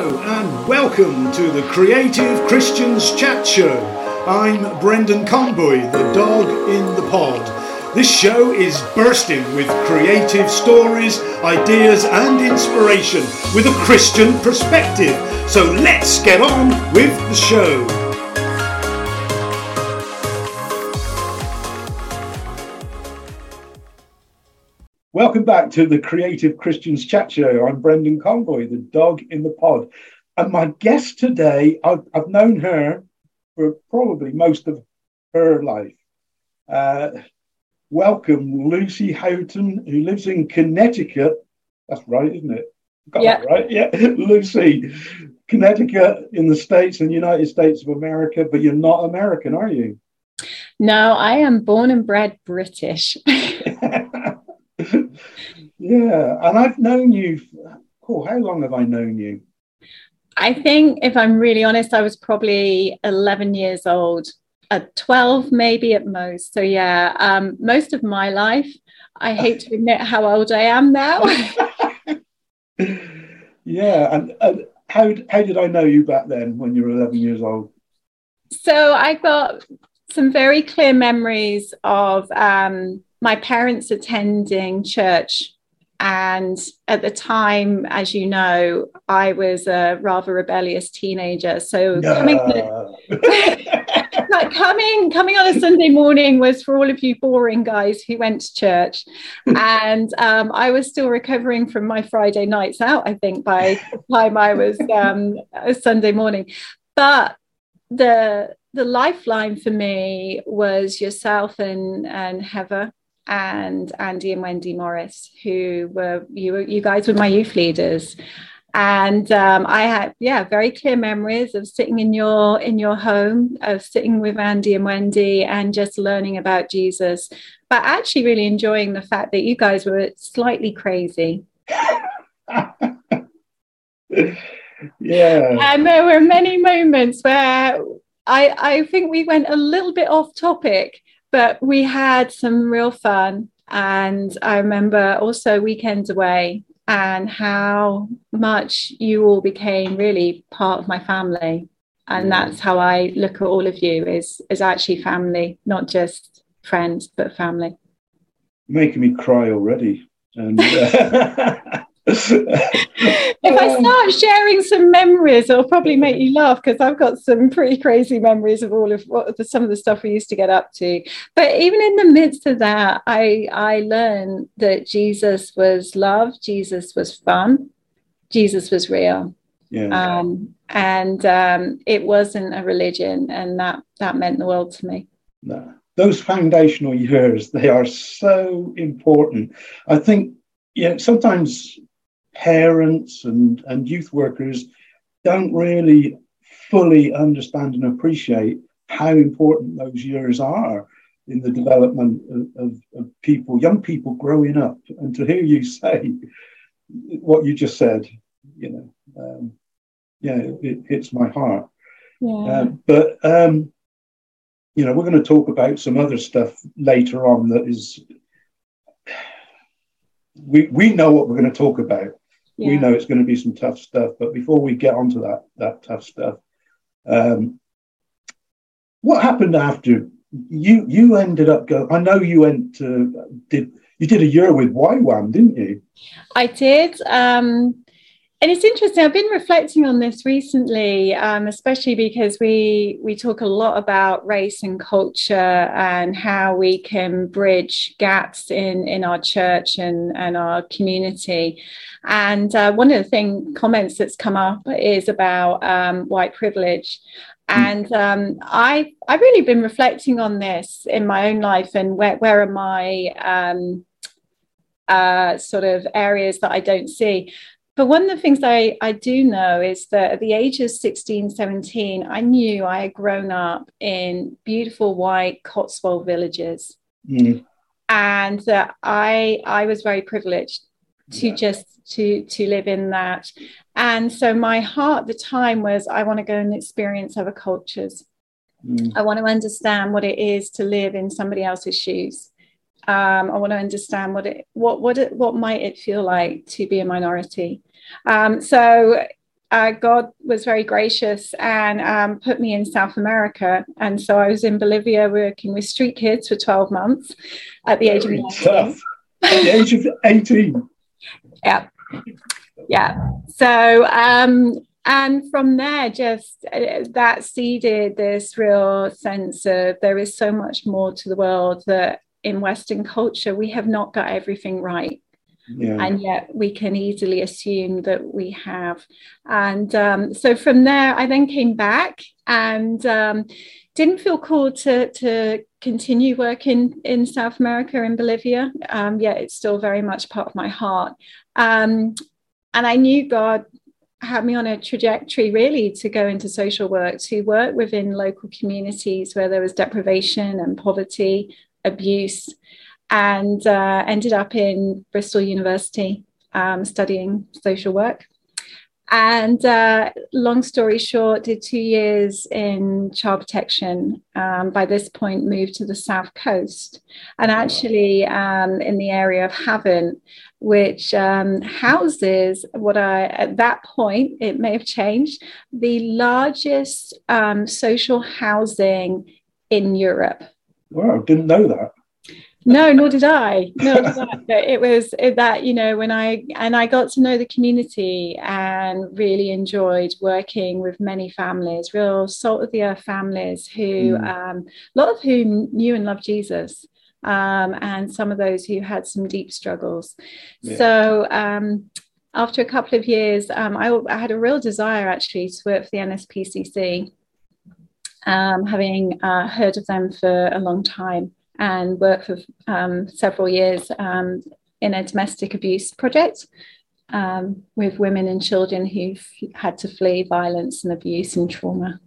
Hello and welcome to the Creative Christians Chat Show. I'm Brendan Conboy, the dog in the pod. This show is bursting with creative stories, ideas, and inspiration with a Christian perspective. So let's get on with the show. Welcome back to the Creative Christians Chat Show. I'm Brendan Conboy, the dog in the pod. And my guest today, I've, I've known her for probably most of her life. Uh, welcome, Lucy Houghton, who lives in Connecticut. That's right, isn't it? Got yeah. right. Yeah, Lucy, Connecticut in the States and United States of America, but you're not American, are you? No, I am born and bred British. yeah, and I've known you. Cool. How long have I known you? I think, if I'm really honest, I was probably 11 years old, at 12 maybe at most. So yeah, um, most of my life. I hate to admit how old I am now. yeah, and, and how how did I know you back then when you were 11 years old? So I got some very clear memories of um, my parents attending church and at the time, as you know, I was a rather rebellious teenager. So no. coming, coming, coming on a Sunday morning was for all of you boring guys who went to church. and um, I was still recovering from my Friday nights out, I think, by the time I was um, a Sunday morning. But the the lifeline for me was yourself and and Heather and Andy and Wendy Morris, who were you you guys were my youth leaders. And um, I had, yeah, very clear memories of sitting in your in your home, of sitting with Andy and Wendy, and just learning about Jesus. But actually, really enjoying the fact that you guys were slightly crazy. yeah. And there were many moments where I I think we went a little bit off topic, but we had some real fun. And I remember also weekends away and how much you all became really part of my family. And that's how I look at all of you is, is actually family, not just friends, but family. Making me cry already. And uh, if I start sharing some memories, it'll probably make you laugh because I've got some pretty crazy memories of all of what the, some of the stuff we used to get up to. But even in the midst of that, I I learned that Jesus was love, Jesus was fun, Jesus was real. Yeah. Um, and um, it wasn't a religion, and that that meant the world to me. No. Those foundational years, they are so important. I think yeah, sometimes parents and, and youth workers don't really fully understand and appreciate how important those years are in the development of, of, of, people, young people growing up. And to hear you say what you just said, you know, um, yeah, it, it, hits my heart. Yeah. Um, but, um, you know, we're going to talk about some other stuff later on that is, we, we know what we're going to talk about yeah. we know it's going to be some tough stuff. But before we get onto that that tough stuff, um, what happened after you you ended up going? I know you went to did you did a year with YWAM, didn't you? I did. Um, and it's interesting. I've been reflecting on this recently, um, especially because we we talk a lot about race and culture and how we can bridge gaps in in our church and and our community. And uh, one of the thing comments that's come up is about um, white privilege. Hmm. And um, I I've really been reflecting on this in my own life and where where are my um, uh, sort of areas that I don't see. But one of the things I, I do know is that at the age of 16, 17, I knew I had grown up in beautiful white Cotswold villages. Mm. And that I I was very privileged to yeah. just to to live in that. And so my heart at the time was I want to go and experience other cultures. Mm. I want to understand what it is to live in somebody else's shoes. Um, I want to understand what it what what it, what might it feel like to be a minority. Um, so uh, God was very gracious and um, put me in South America. And so I was in Bolivia working with street kids for 12 months at the age of 19. Tough. At the age of 18. yeah. Yeah. So, um, and from there, just uh, that seeded this real sense of there is so much more to the world that in Western culture, we have not got everything right yeah. and yet we can easily assume that we have. And um, so from there, I then came back and um, didn't feel called to, to continue working in South America in Bolivia. Um, yet it's still very much part of my heart. Um, and I knew God had me on a trajectory really to go into social work, to work within local communities where there was deprivation and poverty, abuse and uh, ended up in Bristol University um, studying social work. And uh, long story short, did two years in child protection. Um, by this point, moved to the south coast, and actually um, in the area of Havant, which um, houses what I at that point it may have changed the largest um, social housing in Europe. Wow, didn't know that. No nor did i. No But it was that you know when i and i got to know the community and really enjoyed working with many families real salt of the earth families who mm. um, a lot of whom knew and loved jesus um, and some of those who had some deep struggles. Yeah. so um, after a couple of years um, I, I, had a real desire actually to work for the nspcc um, having uh, heard of them for a long time and worked for um, several years um, in a domestic abuse project um, with women and children who've had to flee violence and abuse and trauma.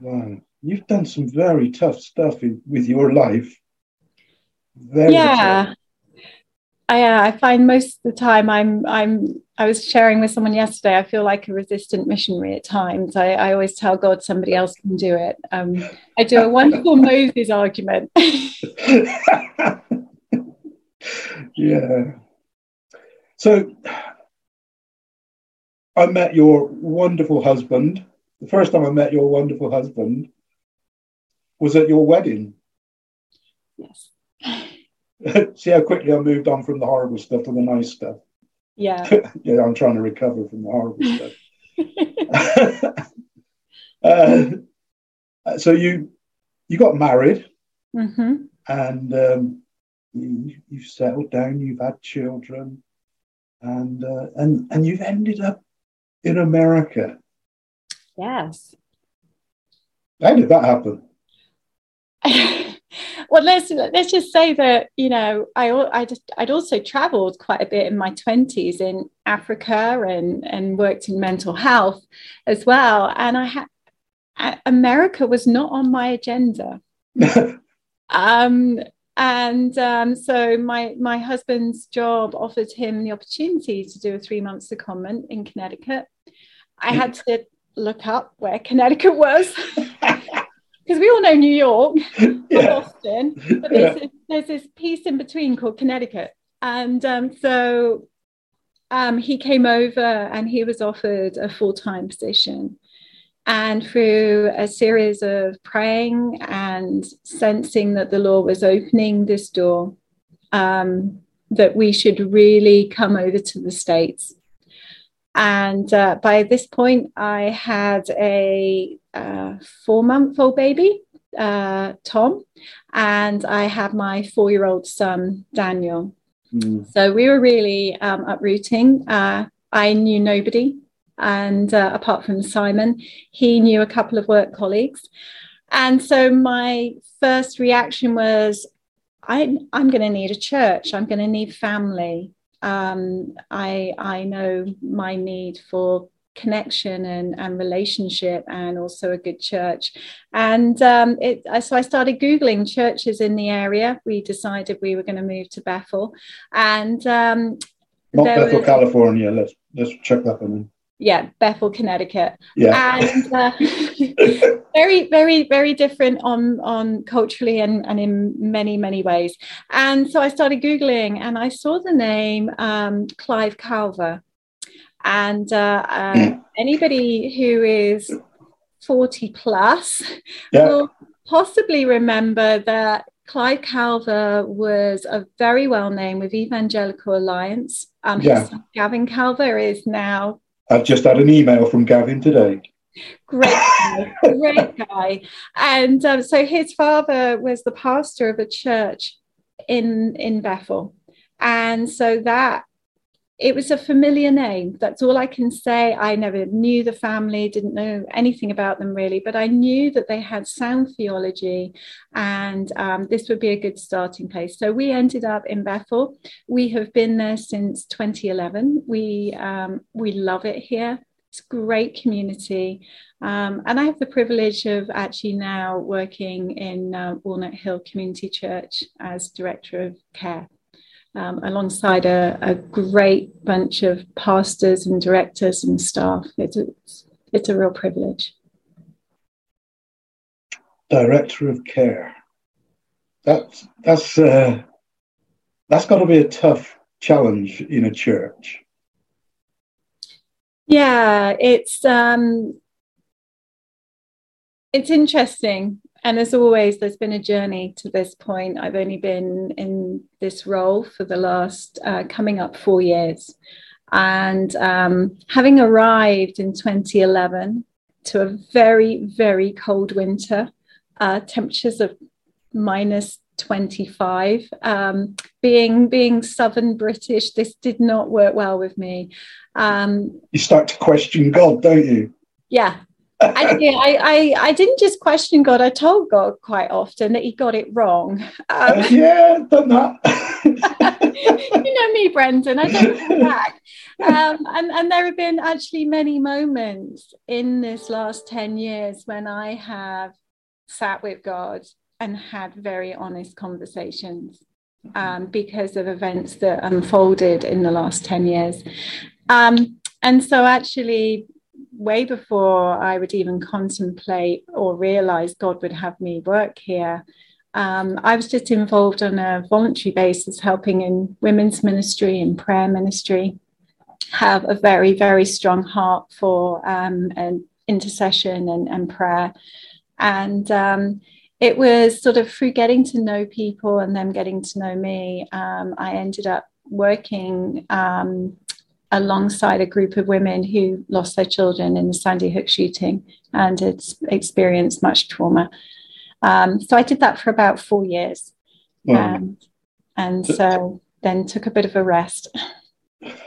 Wow, you've done some very tough stuff in, with your life. Very yeah, tough. I, uh, I find most of the time I'm I'm I was sharing with someone yesterday. I feel like a resistant missionary at times. I, I always tell God somebody else can do it. Um, I do a wonderful Moses argument. yeah. So I met your wonderful husband. The first time I met your wonderful husband was at your wedding. Yes. See how quickly I moved on from the horrible stuff to the nice stuff. Yeah. yeah, I'm trying to recover from the horrible stuff. uh, so you you got married, mm-hmm. and um, you, you've settled down. You've had children, and uh, and and you've ended up in America. Yes. How did that happen? Well, let's let's just say that you know I I just I'd also travelled quite a bit in my twenties in Africa and and worked in mental health as well, and I had America was not on my agenda. um, and um, so my my husband's job offered him the opportunity to do a three month secondment in Connecticut. I had to look up where Connecticut was. because we all know New York yeah. Boston, but there's, yeah. there's, this piece in between called Connecticut. And um, so um, he came over and he was offered a full time position. And through a series of praying and sensing that the Lord was opening this door, um, that we should really come over to the States. And uh, by this point, I had a uh, four month old baby, uh, Tom, and I had my four year old son, Daniel. Mm. So we were really um, uprooting. Uh, I knew nobody. And uh, apart from Simon, he knew a couple of work colleagues. And so my first reaction was, I, I'm going to need a church. I'm going to need family. Um, I, I know my need for connection and, and relationship and also a good church. And um, it, so i started googling churches in the area. We decided we were going to move to bethel. And um, not bethel was, california. Let's let's check that one yeah bethel connecticut. Yeah. And uh, very very very different on on culturally and, and in many many ways. And so i started googling and i saw the name um, clive calver And uh, uh, anybody who is 40 plus yeah. will possibly remember that Clive Calver was a very well known with Evangelical Alliance. Um, yeah. Gavin Calver is now. I've just had an email from Gavin today. Great guy, great guy. And um, so his father was the pastor of a church in in Bethel, and so that it was a familiar name. That's all I can say. I never knew the family, didn't know anything about them really, but I knew that they had sound theology and um, this would be a good starting place. So we ended up in Bethel. We have been there since 2011. We, um, we love it here. It's a great community. Um, and I have the privilege of actually now working in uh, Walnut Hill Community Church as Director of Care um, alongside a, a, great bunch of pastors and directors and staff. It's a, it's a real privilege. Director of care. That's that's uh, that's got to be a tough challenge in a church. Yeah, it's um, it's interesting and as always, there's been a journey to this point. I've only been in this role for the last uh, coming up four years. And um, having arrived in 2011 to a very, very cold winter, uh, temperatures of minus 25 um, being being southern british this did not work well with me um, you start to question god don't you yeah Actually, I, I, I didn't just question God. I told God quite often that He got it wrong. Um, yeah, done that. you know me, Brendan. I don't come back. Um, and and there have been actually many moments in this last ten years when I have sat with God and had very honest conversations um, because of events that unfolded in the last ten years. Um, and so actually way before I would even contemplate or realize God would have me work here. Um, I was just involved on a voluntary basis, helping in women's ministry and prayer ministry. Have a very, very strong heart for um, an intercession and, and prayer. And um, it was sort of through getting to know people and them getting to know me, um, I ended up working um, alongside a group of women who lost their children in the Sandy Hook shooting and had experienced much trauma. Um, so I did that for about four years. Um, and so then took a bit of a rest.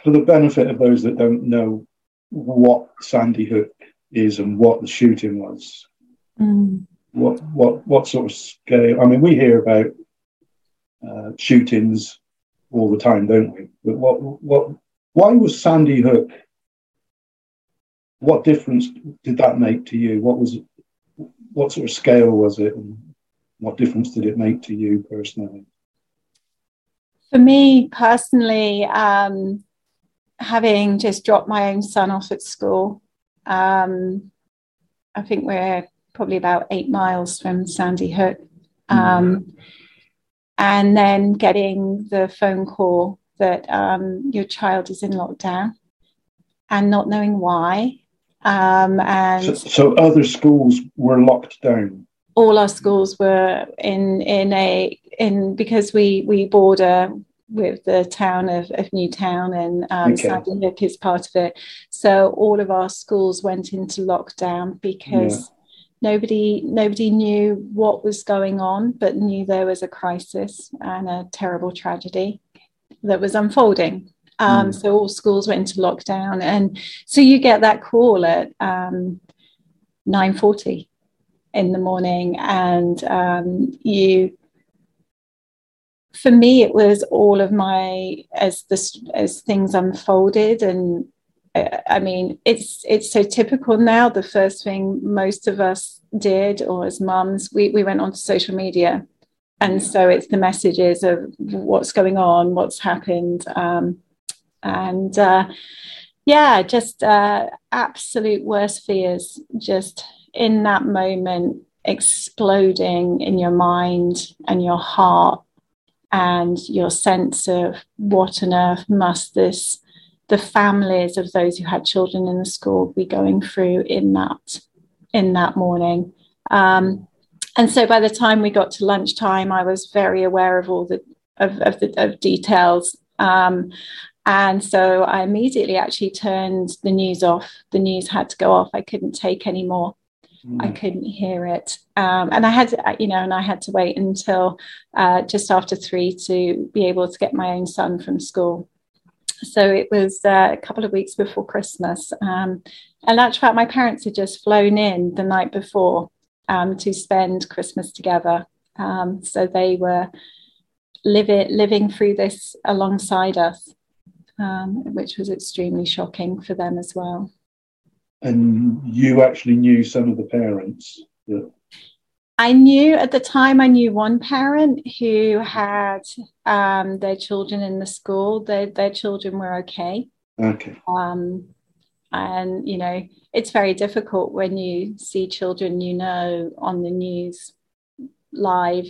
For the benefit of those that don't know what Sandy Hook is and what the shooting was, mm. what what what sort of scale? I mean, we hear about uh, shootings all the time, don't we? But what what why was Sandy Hook? What difference did that make to you? What was what sort of scale was it, and what difference did it make to you personally? For me personally, um, having just dropped my own son off at school, um, I think we're probably about eight miles from Sandy Hook. Um, mm. And then getting the phone call that um, your child is in lockdown and not knowing why. Um, and so, so, other schools were locked down. All our schools were in in a in because we we border with the town of, of Newtown and um, okay. Sandy Hook is part of it. So all of our schools went into lockdown because. Yeah. Nobody, nobody knew what was going on, but knew there was a crisis and a terrible tragedy that was unfolding. Um, mm. So all schools went into lockdown, and so you get that call at um, nine forty in the morning, and um, you. For me, it was all of my as this as things unfolded, and uh, I mean, it's it's so typical now. The first thing most of us did, or as mums, we we went onto social media and so it's the messages of what's going on, what's happened, um, and uh, yeah, just uh, absolute worst fears, just in that moment exploding in your mind and your heart and your sense of what on earth must this the families of those who had children in the school be going through in that in that morning. Um, and so by the time we got to lunchtime, I was very aware of all the of, of the of details. Um, and so I immediately actually turned the news off. The news had to go off. I couldn't take any more. Mm. I couldn't hear it. Um, and I had, to, you know, and I had to wait until uh, just after three to be able to get my own son from school. So it was uh, a couple of weeks before Christmas. Um, and that's fact, my parents had just flown in the night before um, to spend Christmas together. Um, so they were living living through this alongside us um, which was extremely shocking for them as well. And you actually knew some of the parents that I knew at the time, I knew one parent who had um, their children in the school. Their, their children were okay. Okay. Um, and, you know, it's very difficult when you see children you know on the news live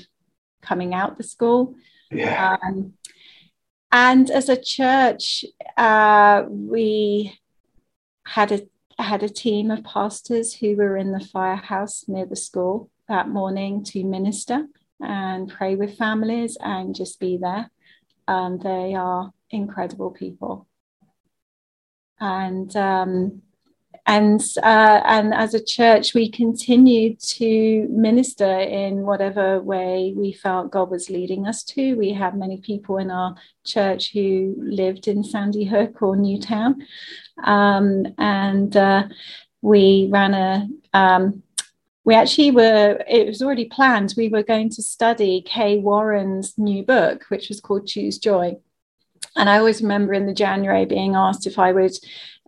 coming out the school. Yeah. Um, and as a church, uh, we had a had a team of pastors who were in the firehouse near the school that morning to minister and pray with families and just be there. Um, they are incredible people. And um, and uh, and as a church, we continued to minister in whatever way we felt God was leading us to. We had many people in our church who lived in Sandy Hook or Newtown, um, and uh, we ran a. Um, we actually were. It was already planned. We were going to study Kay Warren's new book, which was called Choose Joy. And I always remember in the January being asked if I would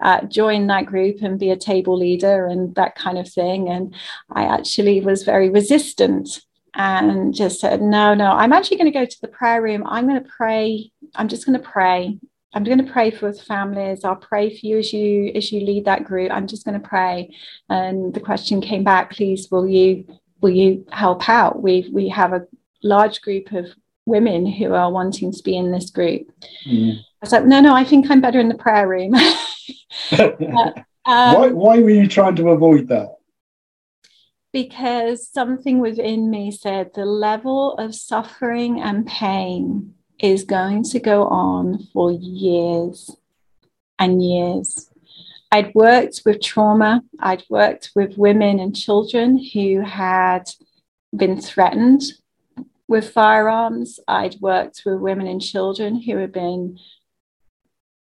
uh, join that group and be a table leader and that kind of thing. And I actually was very resistant and just said, no, no, I'm actually going to go to the prayer room. I'm going to pray. I'm just going to pray. I'm going to pray for the families. I'll pray for you as you as you lead that group. I'm just going to pray. And the question came back, please, will you will you help out? We we have a large group of women who are wanting to be in this group. Mm. I was like, no, no, I think I'm better in the prayer room. um, why, why were you trying to avoid that? Because something within me said the level of suffering and pain is going to go on for years and years. I'd worked with trauma, I'd worked with women and children who had been threatened with firearms. I'd worked with women and children who had been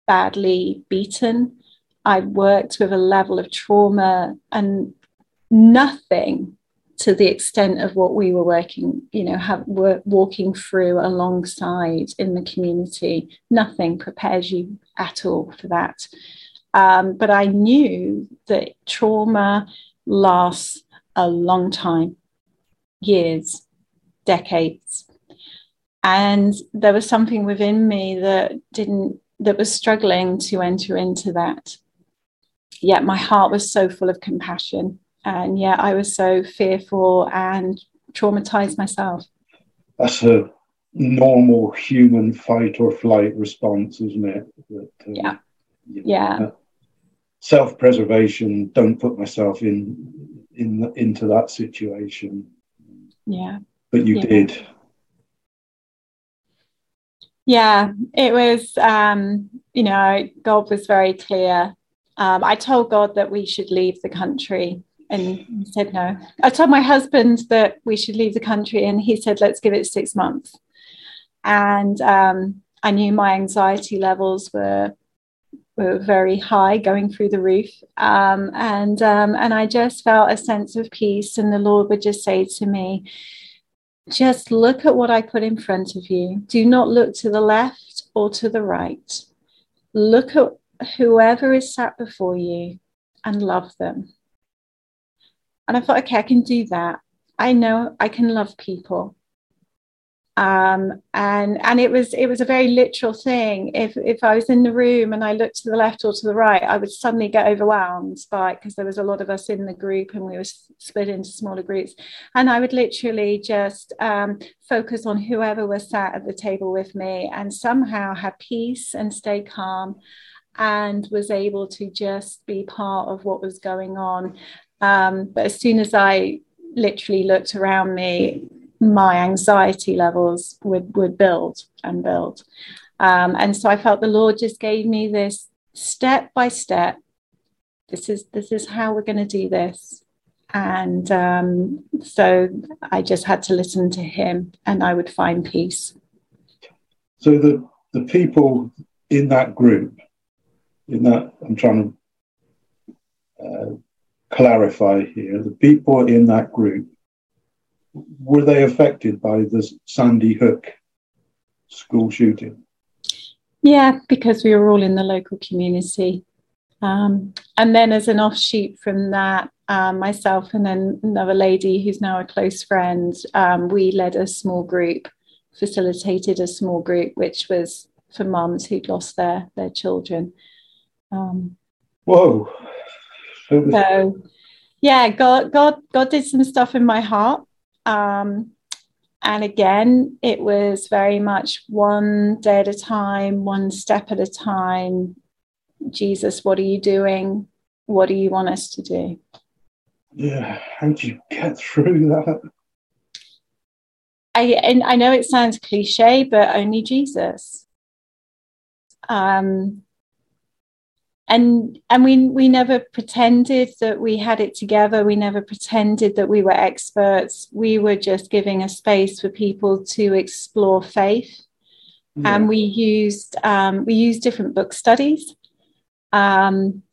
badly beaten. I worked with a level of trauma and nothing to the extent of what we were working, you know, have were walking through alongside in the community. Nothing prepares you at all for that. Um, but I knew that trauma lasts a long time, years, decades. And there was something within me that didn't, that was struggling to enter into that yet my heart was so full of compassion. And yet I was so fearful and traumatized myself. That's a normal human fight or flight response, isn't it? That, um, yeah. Yeah. Uh, self-preservation. Don't put myself in in into that situation. Yeah. But you yeah. did. Yeah, it was. Um, you know, God was very clear um, I told God that we should leave the country, and he said no. I told my husband that we should leave the country, and he said, let's give it six months. And um, I knew my anxiety levels were were very high, going through the roof, um, and um, and I just felt a sense of peace. And the Lord would just say to me, "Just look at what I put in front of you. Do not look to the left or to the right. Look at whoever is sat before you and love them. And I thought, okay, I can do that. I know I can love people. Um, and and it was it was a very literal thing. If if I was in the room and I looked to the left or to the right, I would suddenly get overwhelmed by because there was a lot of us in the group and we were split into smaller groups. And I would literally just um, focus on whoever was sat at the table with me and somehow have peace and stay calm and was able to just be part of what was going on. Um, but as soon as I literally looked around me, my anxiety levels would, would build and build. Um, and so I felt the Lord just gave me this step by step. This is this is how we're going to do this. And um, so I just had to listen to him and I would find peace. So the, the people in that group, in that, I'm trying to uh, clarify here, the people in that group, were they affected by the Sandy Hook school shooting? Yeah, because we were all in the local community. Um, and then, as an offshoot from that, um, myself and then another lady who's now a close friend, um, we led a small group, facilitated a small group, which was for mums who'd lost their their children. Um, Whoa! So, yeah, God, God, God did some stuff in my heart. Um, and again, it was very much one day at a time, one step at a time. Jesus, what are you doing? What do you want us to do? Yeah, how do you get through that? I and I know it sounds cliche, but only Jesus. Um, and and we we never pretended that we had it together. We never pretended that we were experts. We were just giving a space for people to explore faith, yeah. and we used um, we used different book studies. Um,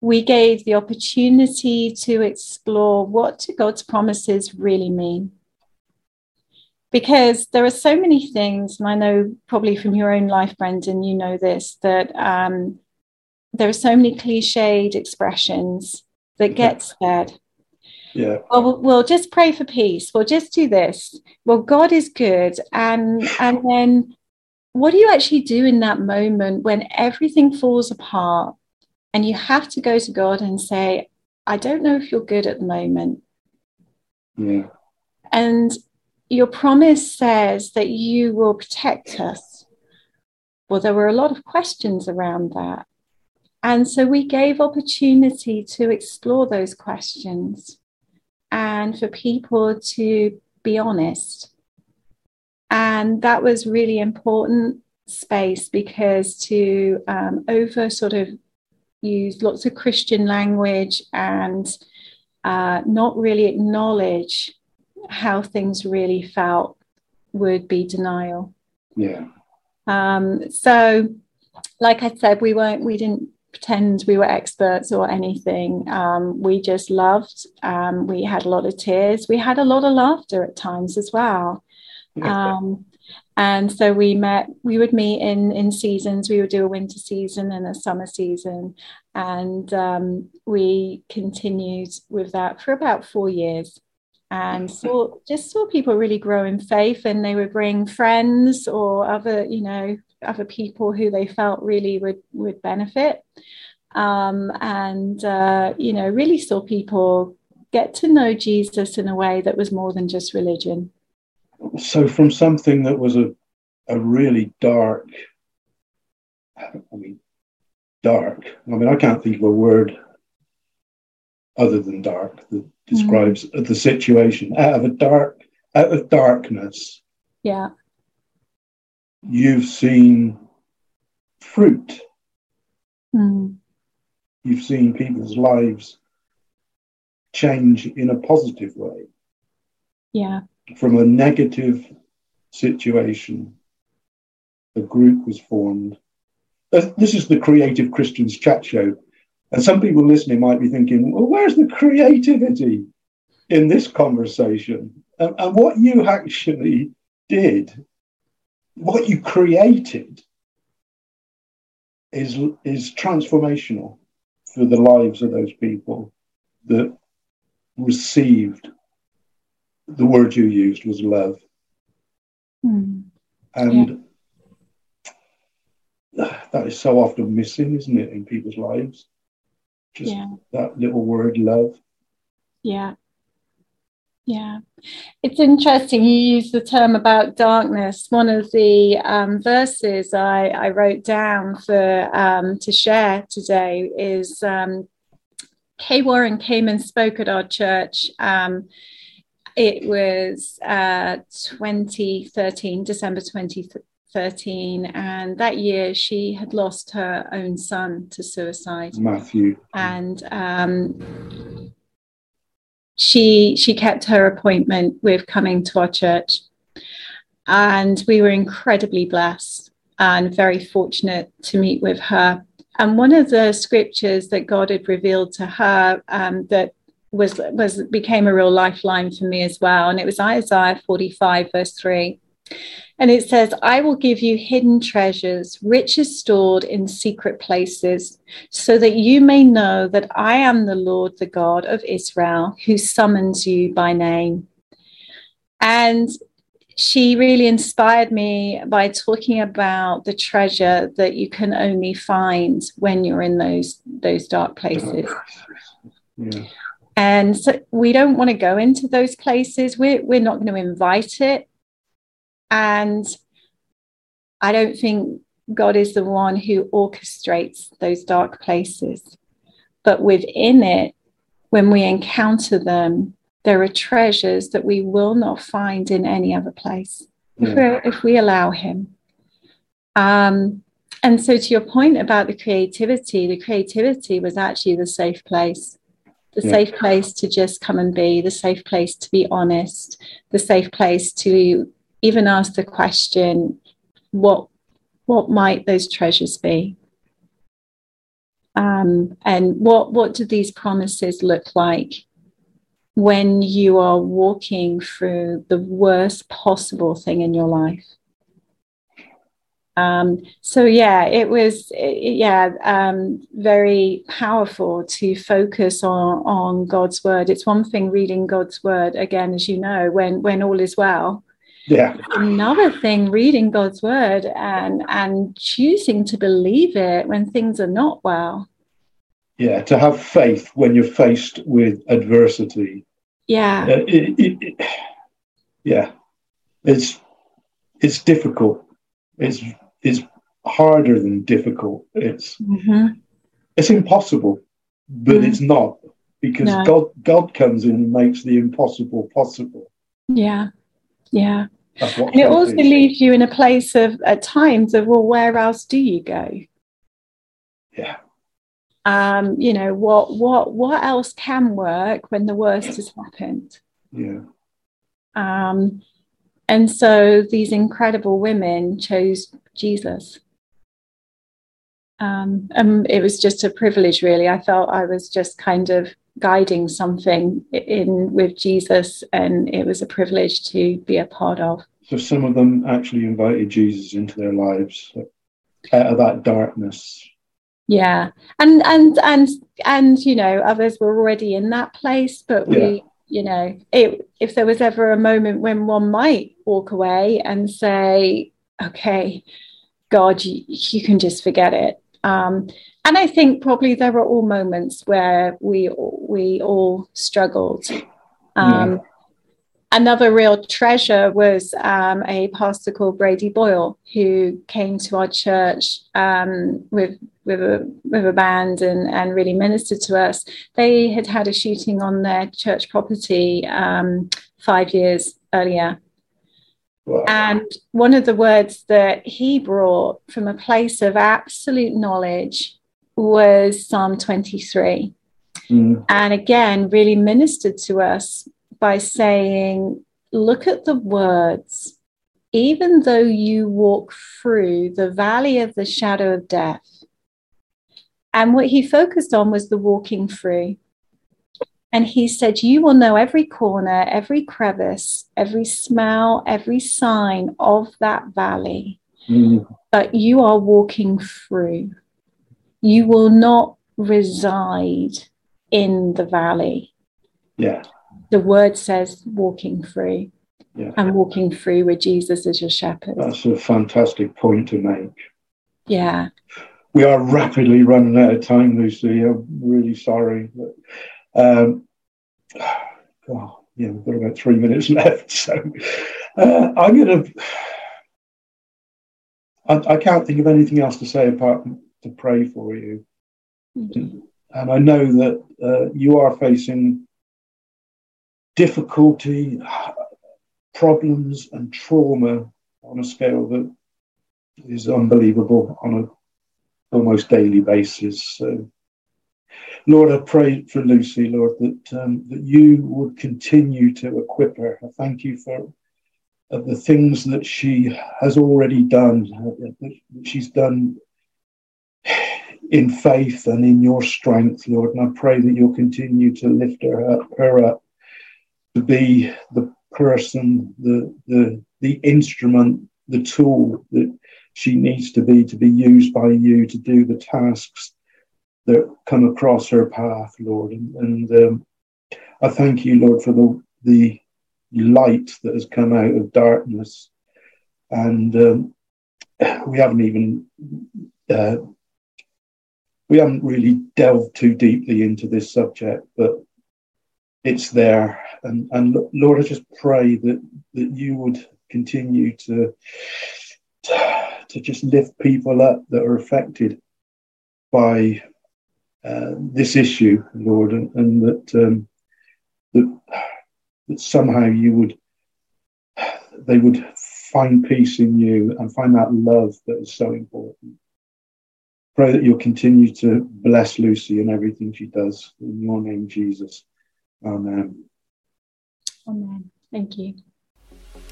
we gave the opportunity to explore what do God's promises really mean. Because there are so many things, and I know probably from your own life, Brendan, you know this, that um, there are so many cliched expressions that get said. Yeah. Well, we'll just pray for peace. We'll just do this. Well, God is good. And and then what do you actually do in that moment when everything falls apart and you have to go to God and say, I don't know if you're good at the moment. Yeah. And your promise says that you will protect us. Well, there were a lot of questions around that. And so we gave opportunity to explore those questions and for people to be honest. And that was really important space because to um, over sort of use lots of Christian language and uh, not really acknowledge how things really felt would be denial. Yeah. Um, so, like I said, we weren't, we didn't pretend we were experts or anything. Um, we just loved. Um, we had a lot of tears. We had a lot of laughter at times as well. Um, and so we met. We would meet in in seasons. We would do a winter season and a summer season, and um, we continued with that for about four years. And saw just saw people really grow in faith, and they would bring friends or other, you know, other people who they felt really would would benefit. Um, and uh, you know really saw people get to know jesus in a way that was more than just religion. So from something that was a, a really dark i mean dark i mean i can't think of a word other than dark that describes mm. the situation. Out of a dark out of darkness. Yeah you've seen fruit. Mm. You've seen people's lives change in a positive way. Yeah. From a negative situation, a group was formed. Uh, this is the Creative Christians Chat Show. And some people listening might be thinking, well, where's the creativity in this conversation? And, and what you actually did what you created is is transformational for the lives of those people that received the word you used was love mm. and yeah. that is so often missing isn't it in people's lives just yeah. that little word love yeah Yeah, it's interesting. You use the term about darkness. One of the um, verses I, I, wrote down for um, to share today is um, Kay Warren came and spoke at our church. Um, it was uh, 2013, December 2013, and that year she had lost her own son to suicide. Matthew. And um, she she kept her appointment with coming to our church. And we were incredibly blessed and very fortunate to meet with her. And one of the scriptures that god had revealed to her um, that was was became a real lifeline for me as well. And it was isaiah 45 verse 3 and it says, I will give you hidden treasures, riches stored in secret places, so that you may know that I am the Lord, the God of Israel, who summons you by name. And she really inspired me by talking about the treasure that you can only find when you're in those those dark places. Yeah. And so we don't want to go into those places. We're, we're not going to invite it and I don't think God is the one who orchestrates those dark places. But within it, when we encounter them, there are treasures that we will not find in any other place yeah. if, if, we allow Him. Um, and so, to your point about the creativity, the creativity was actually the safe place the yeah. safe place to just come and be, the safe place to be honest, the safe place to even ask the question, what what might those treasures be? Um, and what what do these promises look like when you are walking through the worst possible thing in your life? Um, so yeah, it was yeah um, very powerful to focus on on God's word. It's one thing reading God's word again, as you know, when when all is well, yeah. Another thing reading god's word and and choosing to believe it when things are not well. Yeah to have faith when you're faced with adversity. Yeah. Uh, it, it, it, yeah. It's it's difficult. It's it's harder than difficult. It's mm-hmm. it's impossible but mm it's not because no. god god comes in and makes the impossible possible. Yeah. Yeah and it also is. leaves you in a place of at times of well where else do you go? Yeah. Um you know what what what else can work when the worst has happened? Yeah. Um and so these incredible women chose jesus. Um, and it was just a privilege really. I felt i was just kind of guiding something in with Jesus, and it was a privilege to be a part of. So some of them actually invited Jesus into their lives out of that darkness. Yeah, and and and and you know, others were already in that place, but we. Yeah. You know, it, if there was ever a moment when one might walk away and say, "Okay, God, you, you can just forget it," um, and I think probably there were all moments where we we all struggled. Um, yeah. Another real treasure was um, a pastor called Brady Boyd, who came to our church um, with with a with a band and and really ministered to us. They had had a shooting on their church property um, five years earlier, and one of the words that he brought from a place of absolute knowledge was Psalm 23. Mm. And again, really ministered to us by saying, Look at the words. Even though you walk through the valley of the shadow of death. And what he focused on was the walking through. And he said, You will know every corner, every crevice, every smell, every sign of that valley mm. that you are walking through you will not reside in the valley. Yeah. The word says walking through. Yeah. And walking through with Jesus as your shepherd. That's a fantastic point to make. Yeah. We are rapidly running out of time, Lucy. I'm really sorry. But, um, God, yeah, we've got about three minutes left. So uh, I'm going to. I can't think of anything else to say apart from to pray for you. Mm-hmm. And I know that uh, you are facing difficulty, problems, and trauma on a scale that is unbelievable on a almost daily basis. So Lord, I pray for Lucy, Lord, that um, that you would continue to equip her. I thank you for uh, the things that she has already done, uh, that she's done in faith and in your strength, Lord. And I pray that you'll continue to lift her up, her up to be the person, the the the instrument, the tool that she needs to be to be used by you to do the tasks that come across her path, Lord. And, and um, I thank you, Lord, for the, the light that has come out of darkness. And um, we haven't even uh, we haven't really delved too deeply into this subject, but it's there. And, and Lord, I just pray that that you would continue to to just lift people up that are affected by uh, this issue, Lord, and, and that, um, that that somehow you would they would find peace in you and find that love that is so important. Pray that you'll continue to bless Lucy and everything she does. In your name, Jesus. Amen. Amen. Thank you.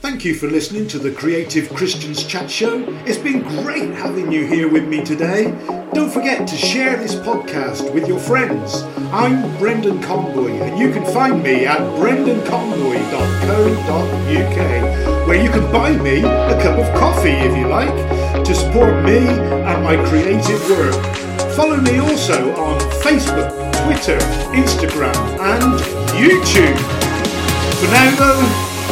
Thank you for listening to the Creative Christians Chat Show. It's been great having you here with me today. Don't forget to share this podcast with your friends. I'm Brendan Conboy, and you can find me at brendanconboy.co.uk, where you can buy me a cup of coffee if you like to support me and my creative work. Follow me also on Facebook, Twitter, Instagram, and YouTube. For now, though,